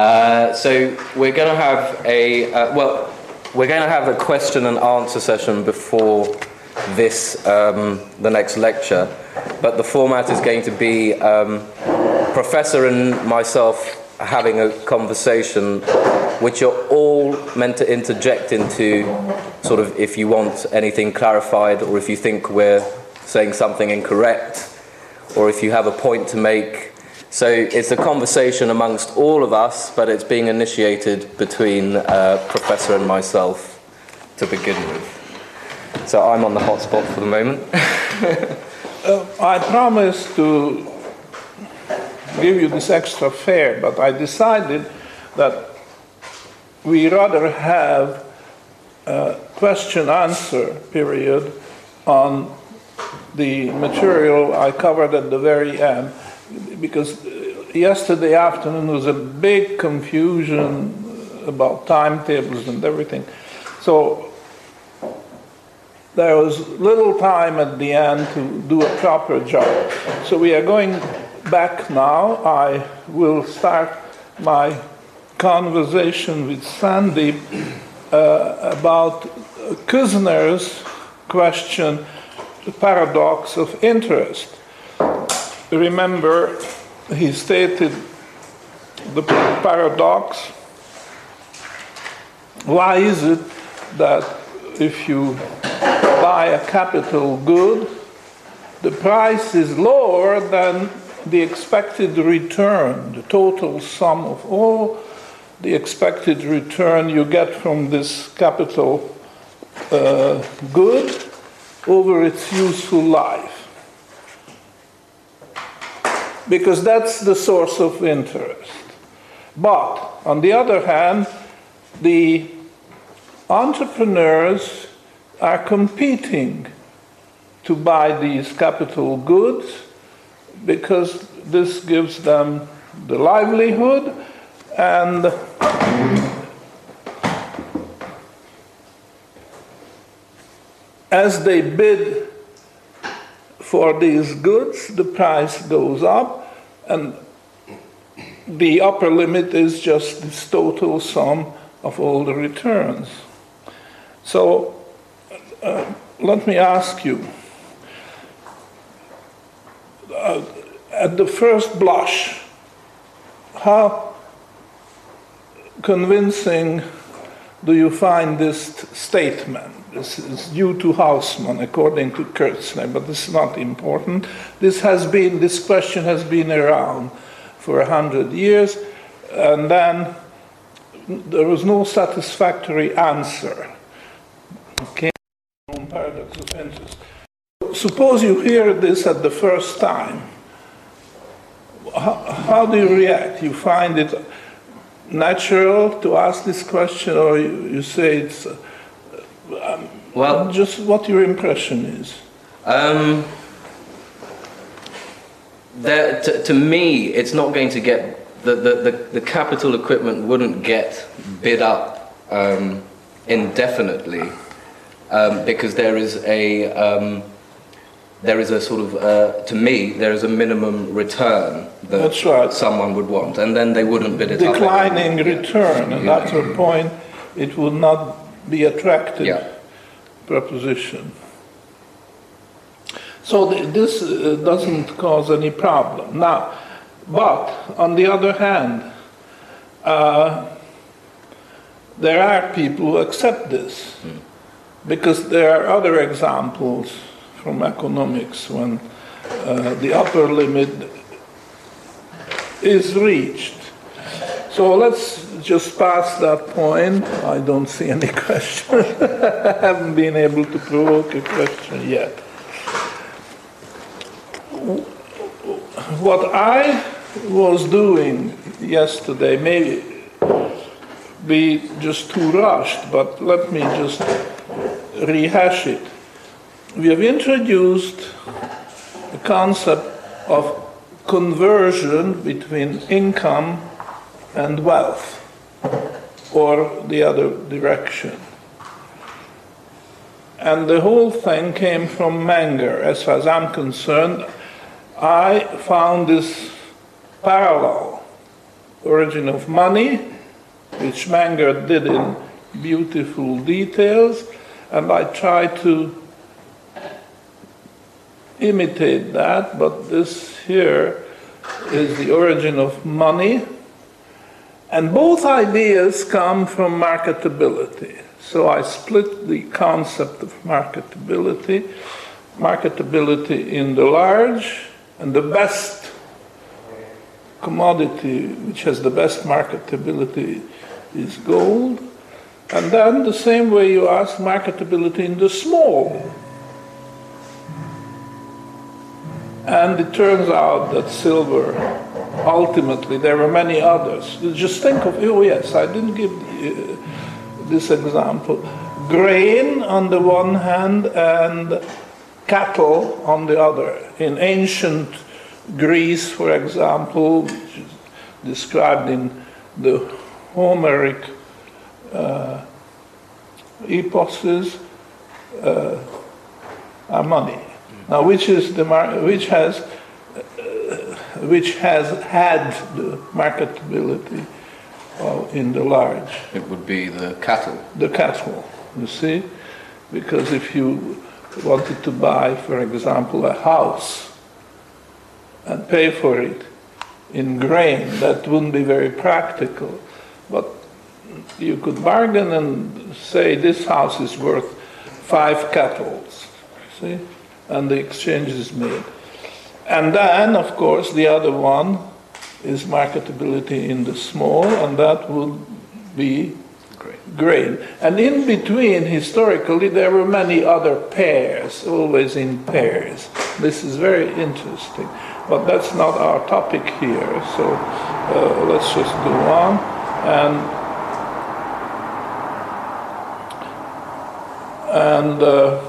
Uh, so we're going to have a, uh, well, we're going to have a question and answer session before this, um, the next lecture, but the format is going to be um, Professor and myself having a conversation which you're all meant to interject into, sort of if you want anything clarified or if you think we're saying something incorrect or if you have a point to make so it's a conversation amongst all of us, but it's being initiated between uh, Professor and myself to begin with. So I'm on the hotspot for the moment. uh, I promised to give you this extra fare, but I decided that we rather have a question answer period on the material I covered at the very end because yesterday afternoon was a big confusion about timetables and everything. So there was little time at the end to do a proper job. So we are going back now. I will start my conversation with Sandy uh, about Kirzner's question, the paradox of interest remember he stated the paradox. Why is it that if you buy a capital good, the price is lower than the expected return, the total sum of all the expected return you get from this capital uh, good over its useful life? Because that's the source of interest. But on the other hand, the entrepreneurs are competing to buy these capital goods because this gives them the livelihood and as they bid for these goods, the price goes up and the upper limit is just this total sum of all the returns. So uh, let me ask you uh, at the first blush, how convincing do you find this statement? This is due to Hausmann, according to Kirzner, but this is not important. This has been, this question has been around for a hundred years, and then there was no satisfactory answer. Okay, paradox of interest. Suppose you hear this at the first time. How, how do you react? You find it natural to ask this question, or you, you say it's um, well, just what your impression is. Um, there, to, to, me, it's not going to get the, the, the, the capital equipment wouldn't get bid up um, indefinitely um, because there is a um, there is a sort of uh, to me there is a minimum return that right. someone would want, and then they wouldn't bid it Declining up. Declining return, and yeah. at a point it would not be attractive yeah. proposition. So this uh, doesn't cause any problem. Now, but on the other hand, uh, there are people who accept this mm. because there are other examples from economics when uh, the upper limit is reached. So let's just past that point, I don't see any question. I haven't been able to provoke a question yet. What I was doing yesterday may be just too rushed, but let me just rehash it. We have introduced the concept of conversion between income and wealth or the other direction. And the whole thing came from Menger. As far as I'm concerned, I found this parallel origin of money, which Menger did in beautiful details, and I tried to imitate that, but this here is the origin of money. And both ideas come from marketability. So I split the concept of marketability, marketability in the large, and the best commodity which has the best marketability is gold. And then the same way you ask marketability in the small. And it turns out that silver, ultimately, there were many others. Just think of, oh yes, I didn't give uh, this example. Grain on the one hand and cattle on the other. In ancient Greece, for example, described in the Homeric uh, eposes, uh, are money. Now, which is the mar- which has which has had the marketability uh, in the large? It would be the cattle. The cattle, you see, because if you wanted to buy, for example, a house and pay for it in grain, that wouldn't be very practical. But you could bargain and say this house is worth five cattle, see? and the exchange is made. And then, of course, the other one is marketability in the small, and that would be grain. And in between, historically, there were many other pairs, always in pairs. This is very interesting. But that's not our topic here, so uh, let's just go on. And and uh,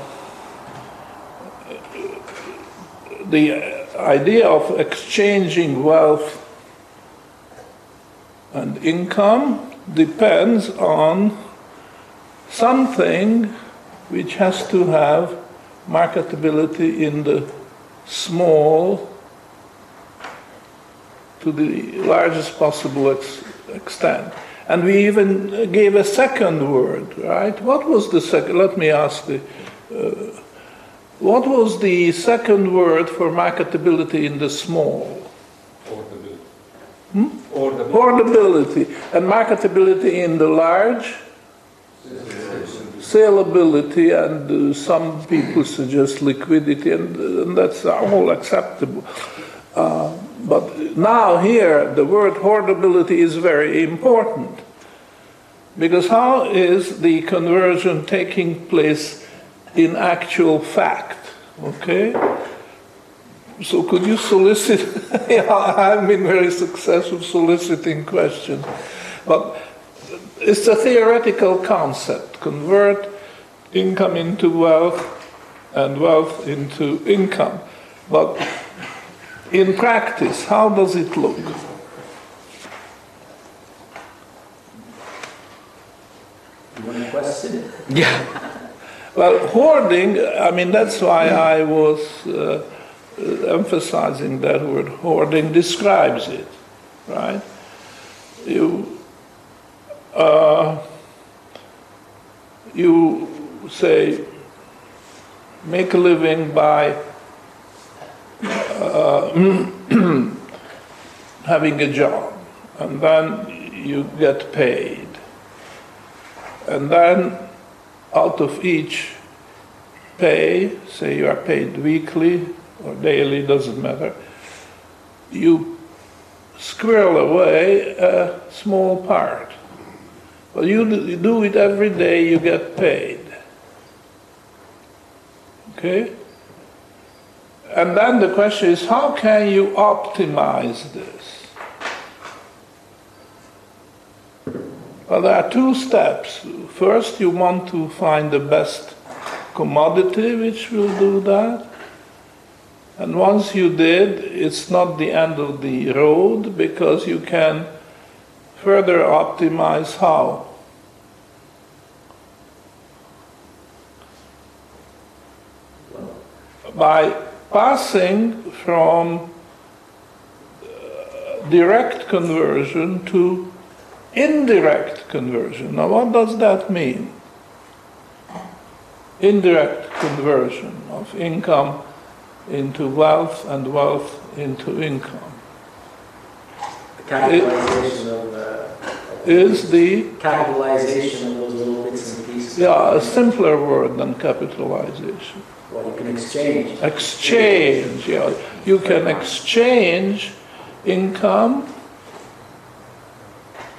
the idea of exchanging wealth and income depends on something which has to have marketability in the small to the largest possible ex- extent. And we even gave a second word, right? What was the second? Let me ask the. Uh, what was the second word for marketability in the small? Portability. Hmm? Portability. Portability. And marketability in the large? Saleability, and uh, some people suggest liquidity, and, uh, and that's all acceptable. Uh, but now, here, the word hoardability is very important. Because how is the conversion taking place in actual fact? Okay? So, could you solicit? I've been very successful soliciting questions. But it's a theoretical concept convert income into wealth and wealth into income. But in practice, how does it look? You want to question? Yeah. Well, hoarding, I mean, that's why I was uh, emphasizing that word. Hoarding describes it, right? You, uh, you say, make a living by uh, having a job, and then you get paid. And then out of each pay, say you are paid weekly or daily, doesn't matter, you squirrel away a small part. But you do, it every day, you get paid. Okay? And then the question is how can you optimize this? Well, there are two steps. First, you want to find the best commodity which will do that. And once you did, it's not the end of the road because you can further optimize how. By passing from uh, direct conversion to indirect conversion. Now, what does that mean? Indirect conversion of income into wealth and wealth into income The capitalization of, uh, is the capitalization of those little bits and pieces. yeah a simpler word than capitalization. What you can exchange. Exchange, yeah, you can exchange income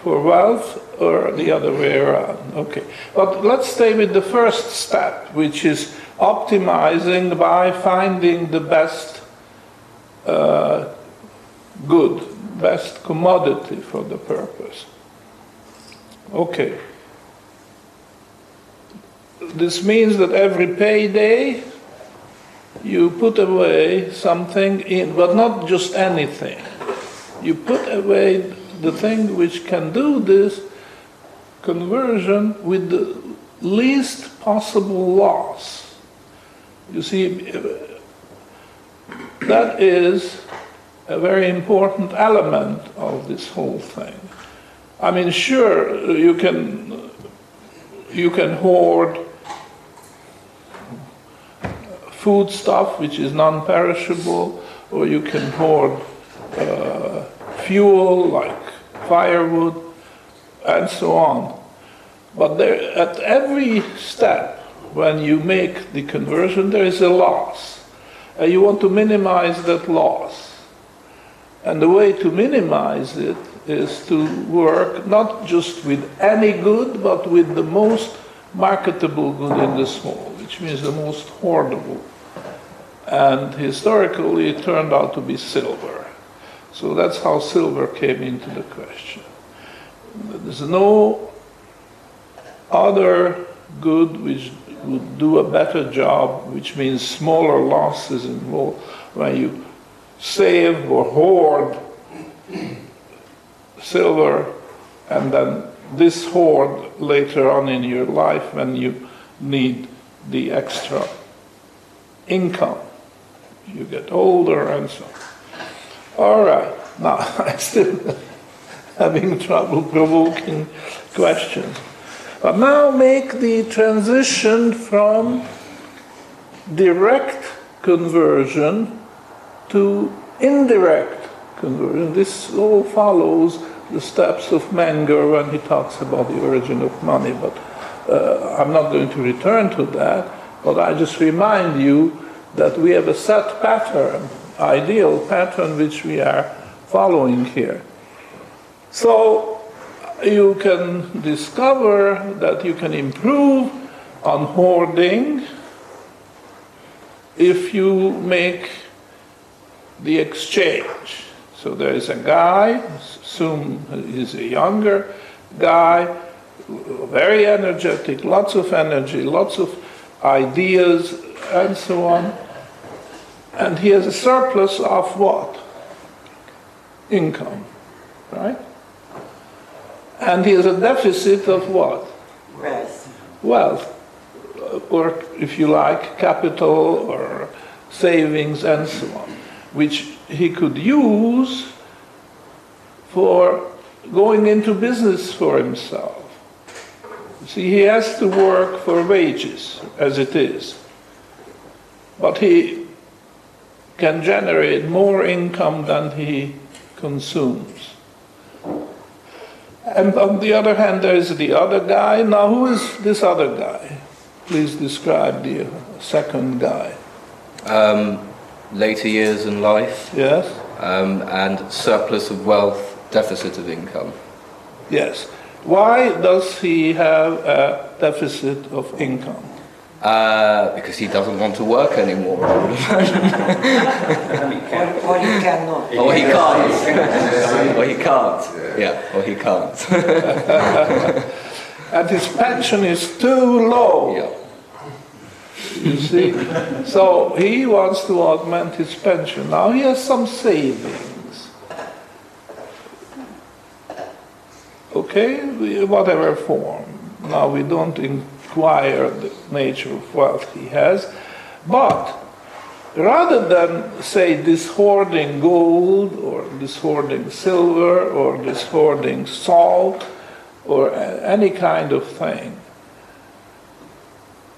for wealth or the other way around. Okay, but let's stay with the first step, which is optimizing by finding the best uh, good, best commodity for the purpose. Okay. This means that every payday you put away something in, but not just anything. You put away the thing which can do this conversion with the least possible loss. You see, that is a very important element of this whole thing. I mean, sure, you can you can hoard food stuff which is non-perishable, or you can hoard uh, fuel like firewood, and so on. But there, at every step, when you make the conversion, there is a loss. And you want to minimize that loss. And the way to minimize it is to work not just with any good, but with the most marketable good in the small, which means the most hoardable. And historically, it turned out to be silver. So that's how silver came into the question. There's no other good which would do a better job, which means smaller losses involved when you save or hoard silver and then this hoard later on in your life when you need the extra income. You get older and so on. All right, now I'm still having trouble provoking questions. But now make the transition from direct conversion to indirect conversion. This all follows the steps of Menger when he talks about the origin of money, but uh, I'm not going to return to that. But I just remind you that we have a set pattern, ideal pattern, which we are following here. So you can discover that you can improve on hoarding if you make the exchange. So there is a guy, assume he's a younger guy, very energetic, lots of energy, lots of ideas, and so on. And he has a surplus of what? Income, right? And he has a deficit of what? Wealth. Wealth, uh, or if you like, capital or savings and so on, which he could use for going into business for himself. See, he has to work for wages as it is, but he can generate more income than he consumes. And on the other hand, there is the other guy. Now, who is this other guy? Please describe the second guy. Um, later years in life Yes? um, and surplus of wealth, deficit of income. Yes. Why does he have a deficit of income? Uh, because he doesn't want to work anymore, I would imagine. Or, or you cannot. or he can't. or he can't. Yeah, or he can't. And his pension is too low. yeah. You see? So he wants to augment his pension. Now he has some savings. Okay? Whatever form. Now we don't inquire the nature of wealth he has. But rather than say this hoarding gold or this hoarding silver or this hoarding salt or any kind of thing,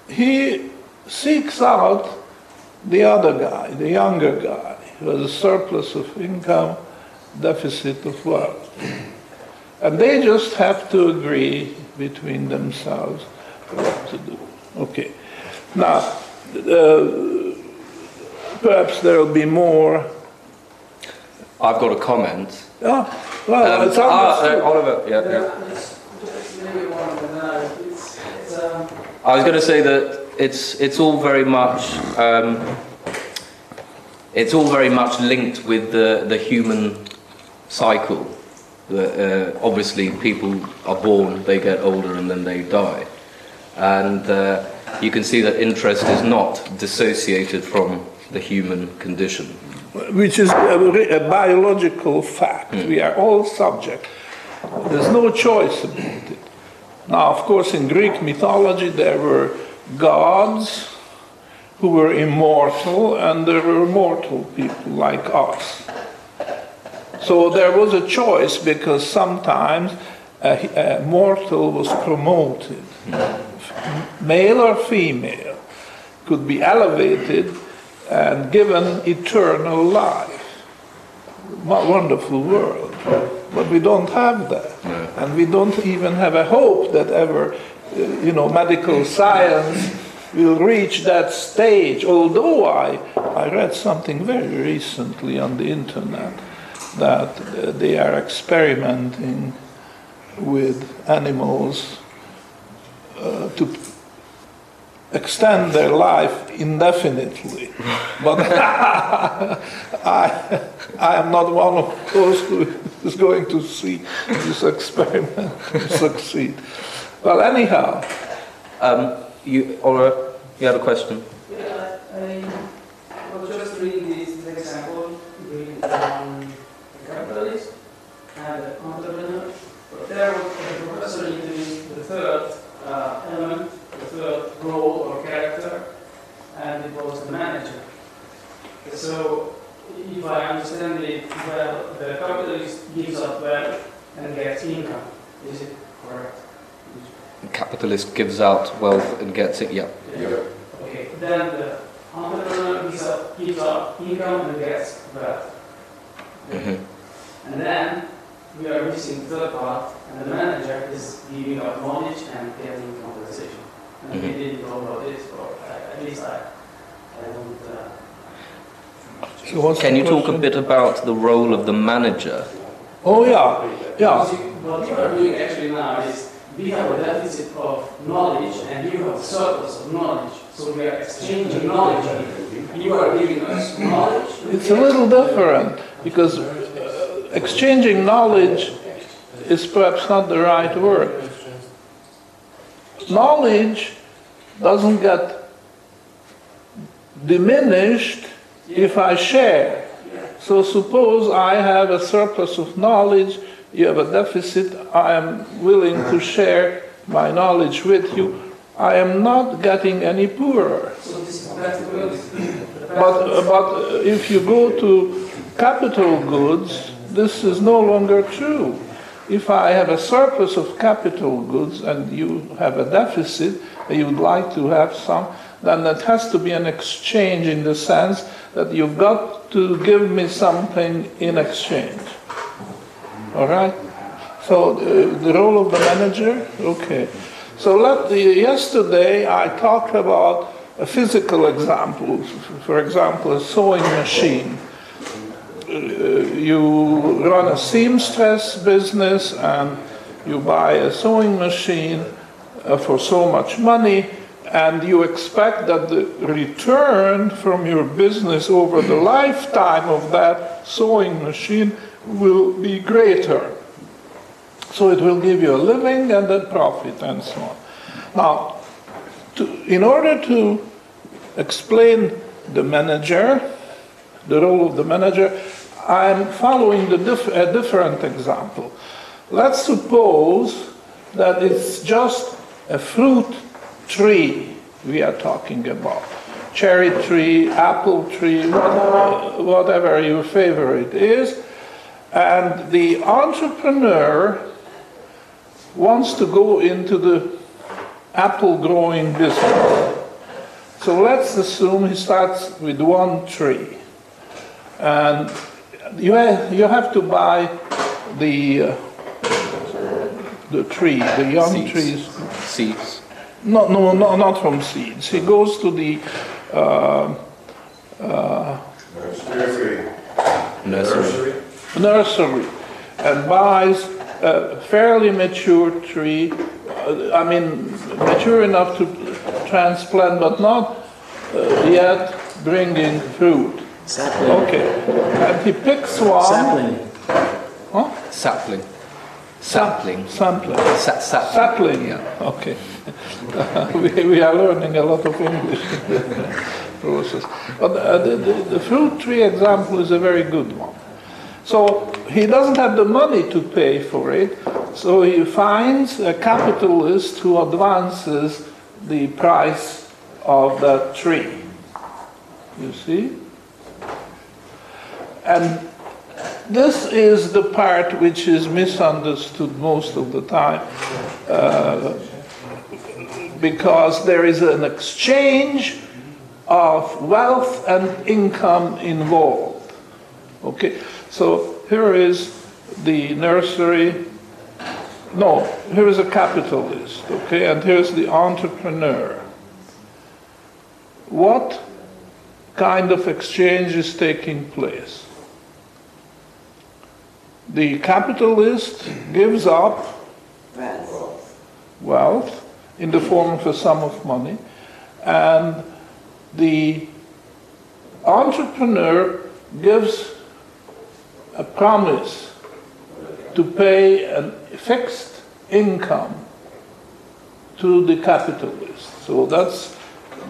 he seeks out the other guy, the younger guy, who has a surplus of income, deficit of wealth. And they just have to agree between themselves to do. Okay. Now, uh, perhaps there will be more. I've got a comment. Ah, well, Um, it's ah, understood. uh, Oliver, yeah, yeah. Yeah, just, just maybe one of them, it's, it's, um, I was going to say that it's it's all very much um, it's all very much linked with the the human cycle. The, uh, obviously, people are born, they get older, and then they die, and uh, you can see that interest is not dissociated from the human condition. which is a, a biological fact. We are all subject. There's no choice about it. Now, of course, in Greek mythology, there were gods who were immortal, and there were mortal people like us. So there was a choice because sometimes a, a mortal was promoted, male or female, could be elevated and given eternal life. What wonderful world. But we don't have that. And we don't even have a hope that ever, uh, you know, medical science will reach that stage. Although I, I read something very recently on the internet that uh, they are experimenting with animals uh, to extend their life indefinitely. But I, I am not one of those who is going to see this experiment succeed. Well, anyhow, Um, you, Oliver, you had a question. Yeah, I I was just reading this example with um, a capitalist and an entrepreneur. But there was the professor introduced the third uh, element, the third role or character, and it was the manager. So, if I understand it well, the capitalist gives up wealth and gets income. Is it correct? Capitalist gives out wealth and gets it. Yeah. Yeah. Okay, then the entrepreneur gives up, gives up income and gets wealth. hmm And then we are missing the third part, and the manager is giving out knowledge and getting compensation. And we Mhm. didn't know about this, or at least I, I don't. Uh, so Can the you talk a bit about the role of the manager? Oh, yeah, yeah. because you- What we are doing actually now is we have a deficit of knowledge and you have surplus of knowledge. So we are exchanging knowledge. You are giving us knowledge. It's a little different because uh, exchanging knowledge is perhaps not the right word. Knowledge doesn't get diminished if I share. So suppose I have a surplus of knowledge, you have a deficit, I am willing to share my knowledge with you. I am not getting any poorer. But, but if you go to capital goods, this is no longer true. If I have a surplus of capital goods and you have a deficit, and you would like to have some, then it has to be an exchange in the sense that you've got to give me something in exchange. All right? So uh, the role of the manager, okay. So let, yesterday I talked about a physical example. For example, a sewing machine. Uh, you run a seamstress business and you buy a sewing machine uh, for so much money and you expect that the return from your business over the lifetime of that sewing machine will be greater. So it will give you a living and a profit and so on. Now, to, in order to explain the manager, the role of the manager, I'm following diff- a different example. Let's suppose that it's just a fruit tree we are talking about. cherry tree, apple tree, whatever, whatever your favorite is. And the entrepreneur wants to go into the apple growing business. So let's assume he starts with one tree. And you have, you have to buy the, uh, the tree, the young Seeds. trees. Seeds. No, no, no, not from seeds. He goes to the uh, Nursery. Nursery. nursery and buys a fairly mature tree. uh, I mean, mature enough to transplant, but not uh, yet bringing fruit. Sapling. Okay, and he picks one. Sapling. Huh? Sapling. Sapling. Sampling. Sa- sapling. Sapling. Yeah. Okay. we, we are learning a lot of English the process. But uh, the, the, the fruit tree example is a very good one. So he doesn't have the money to pay for it, so he finds a capitalist who advances the price of that tree. You see? And this is the part which is misunderstood most of the time uh, because there is an exchange of wealth and income involved. Okay, so here is the nursery. No, here is a capitalist, okay, and here's the entrepreneur. What kind of exchange is taking place? The capitalist gives up Wealth. wealth in the form of a sum of money, and the entrepreneur gives a promise to pay a fixed income to the capitalist. So that's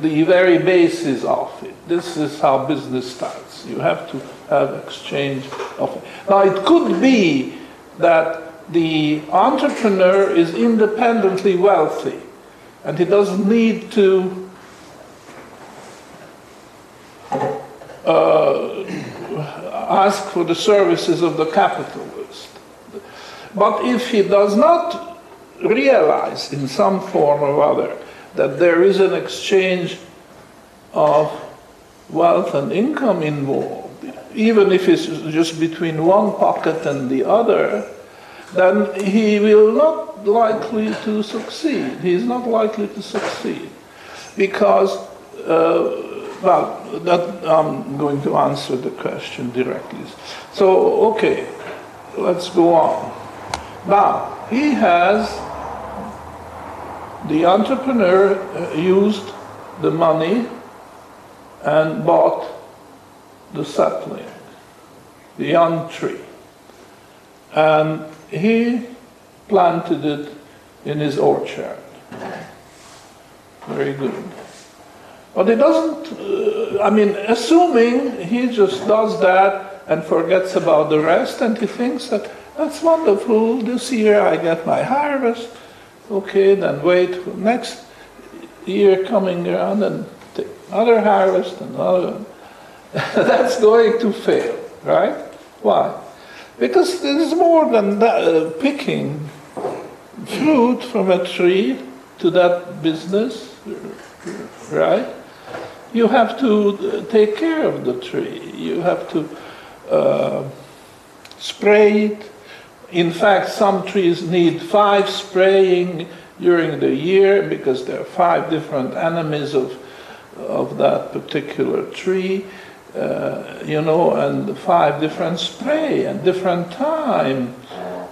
the very basis of it. This is how business starts. You have to have exchange of. Now it could be that the entrepreneur is independently wealthy and he doesn't need to uh, ask for the services of the capitalist. But if he does not realize in some form or other that there is an exchange of wealth and income involved, even if it's just between one pocket and the other, then he will not likely to succeed. He is not likely to succeed because, uh, well, that I'm going to answer the question directly. So, okay, let's go on. Now, he has, the entrepreneur uh, used the money and bought the sapling, the young tree. And he planted it in his orchard. Very good. But he doesn't, uh, I mean, assuming he just does that and forgets about the rest, and he thinks that that's wonderful, this year I get my harvest. Okay, then wait for next year coming around and another harvest, another. that's going to fail, right? Why? Because there's more than that, uh, picking fruit from a tree to that business, right? You have to uh, take care of the tree. You have to uh, spray it. In fact, some trees need five spraying during the year because there are five different enemies of, of that particular tree uh, you know, and five different spray and different time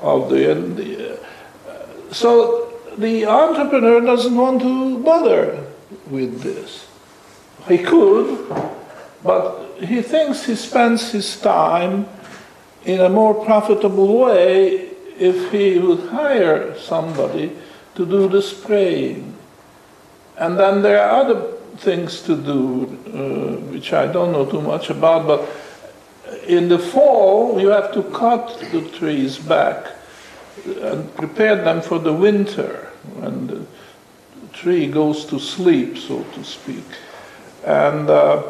of the. And the uh, so the entrepreneur doesn't want to bother with this. He could, but he thinks he spends his time in a more profitable way if he would hire somebody to do the spraying. And then there are other things to do, uh, which I don't know too much about, but in the fall you have to cut the trees back and prepare them for the winter when the tree goes to sleep, so to speak. And uh,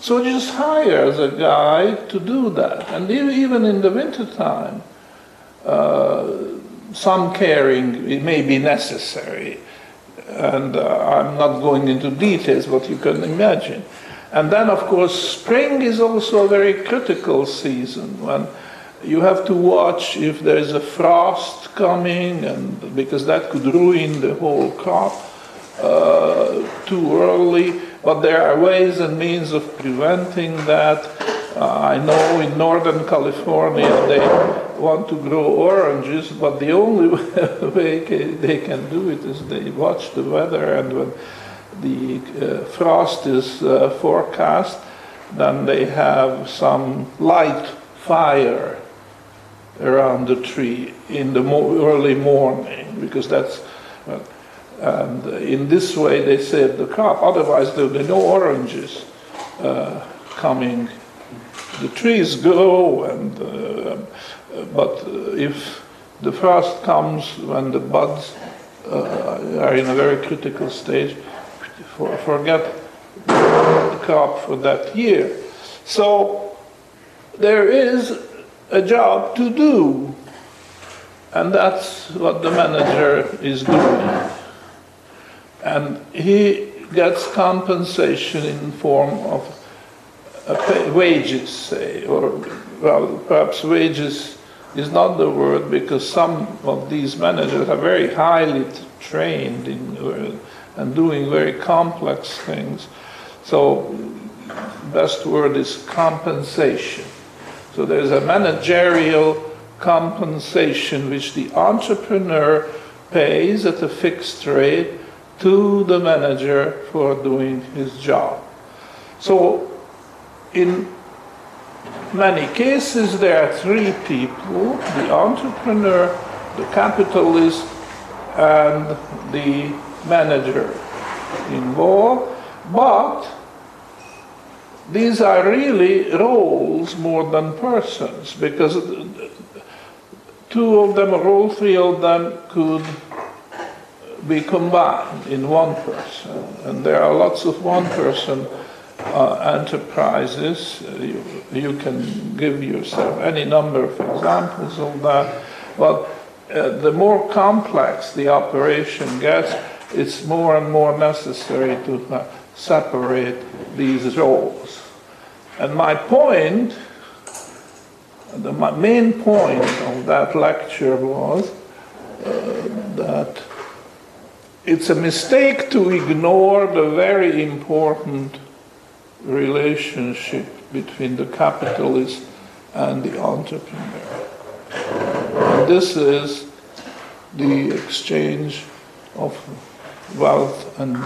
so just hires a guy to do that. And even in the wintertime, uh, some caring may be necessary. And uh, I'm not going into details, but you can imagine. And then, of course, spring is also a very critical season when you have to watch if there is a frost coming, and because that could ruin the whole crop uh, too early. But there are ways and means of preventing that. Uh, I know in Northern California they want to grow oranges, but the only way they can do it is they watch the weather, and when the uh, frost is uh, forecast, then they have some light fire around the tree in the mo- early morning, because that's. Uh, and in this way, they save the crop. Otherwise, there will be no oranges uh, coming. The trees grow, and uh, but if the frost comes when the buds uh, are in a very critical stage, for, forget the crop for that year. So there is a job to do, and that's what the manager is doing and he gets compensation in form of wages, say, or well, perhaps wages is not the word because some of these managers are very highly trained in uh, and doing very complex things. So, best word is compensation. So there's a managerial compensation which the entrepreneur pays at a fixed rate to the manager for doing his job. So, in many cases, there are three people the entrepreneur, the capitalist, and the manager involved, but these are really roles more than persons because two of them or all three of them could be combined in one person. And there are lots of one person uh, enterprises. Uh, You, you can give yourself any number of examples of that. But uh, the more complex the operation gets, it's more and more necessary to uh, separate these roles. And my point, the my main point of that lecture was uh, that it's a mistake to ignore the very important relationship between the capitalist and the entrepreneur. And this is the exchange of wealth and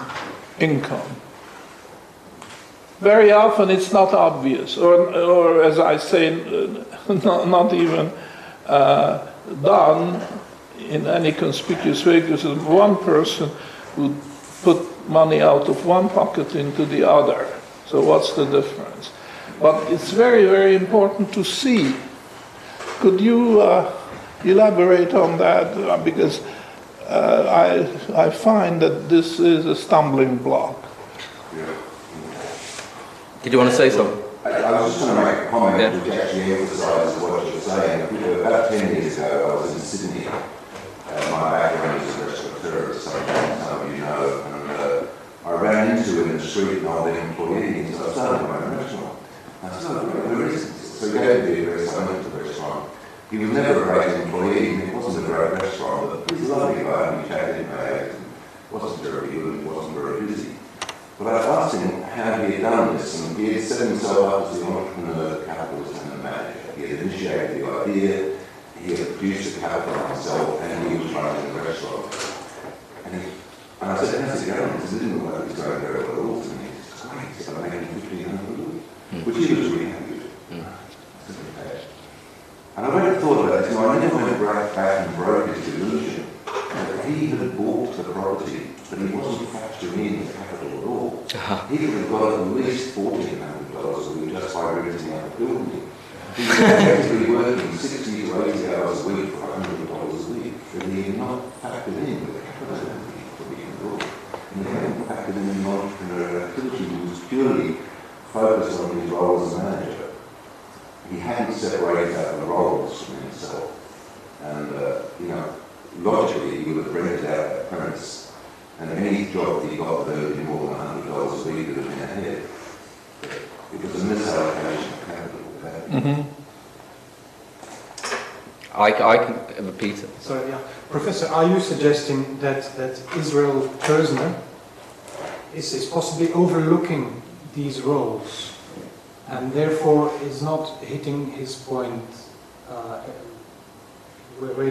income. Very often it's not obvious, or, or as I say, not, not even uh, done in any conspicuous way because one person would put money out of one pocket into the other. So what's the difference? But it's very, very important to see. Could you uh, elaborate on that? Uh, Because uh, I, I find that this is a stumbling block. Did you want to say something? I I was just trying to make a comment Yeah. which actually emphasises what you're saying. About 10 years ago, I was in Sydney. Uh, my background is a restaurateur, as some, some of you know, and into in the street, an old employee, and he said, I started my own restaurant. I? So me a very summary to the restaurant. He was never a great employee, and it wasn't a great restaurant, but he was a lovely guy, and we chatted and and wasn't very good, and wasn't very busy. But I asked him how he had done this, and he had set himself up as the entrepreneur, the capitalist, and the manager. He had initiated the idea, he had produced the capital himself, and he was running the restaurant. And, he, and I said, how's it going? Said, it didn't like it was going very well at all to me. Said, great, said, I'm making 1500 a week, which he was really happy with. I "Okay." And I went and thought about it, and I never went right back and broke his illusion. that He had bought the property, but he wasn't factoring in the capital at all. Uh-huh. He could have got at least fourteen hundred dollars a week just by renting out the building. He was actually working sixty to eighty hours a week for hundred dollars a week, and he had not factored in with the capital all. And he hadn't factored in in entrepreneurial activity. Was purely focused on his role as a manager. He hadn't separated out the roles from himself. And, uh, you know, logically, he would have rented out that premise. And any job that he got that earned him more than $100 a week would have been ahead. It was a misallocation of capital. that- I, I can repeat it. So, yeah. Professor, are you suggesting that, that Israel Kirzner is, is possibly overlooking these roles and therefore is not hitting his point uh, where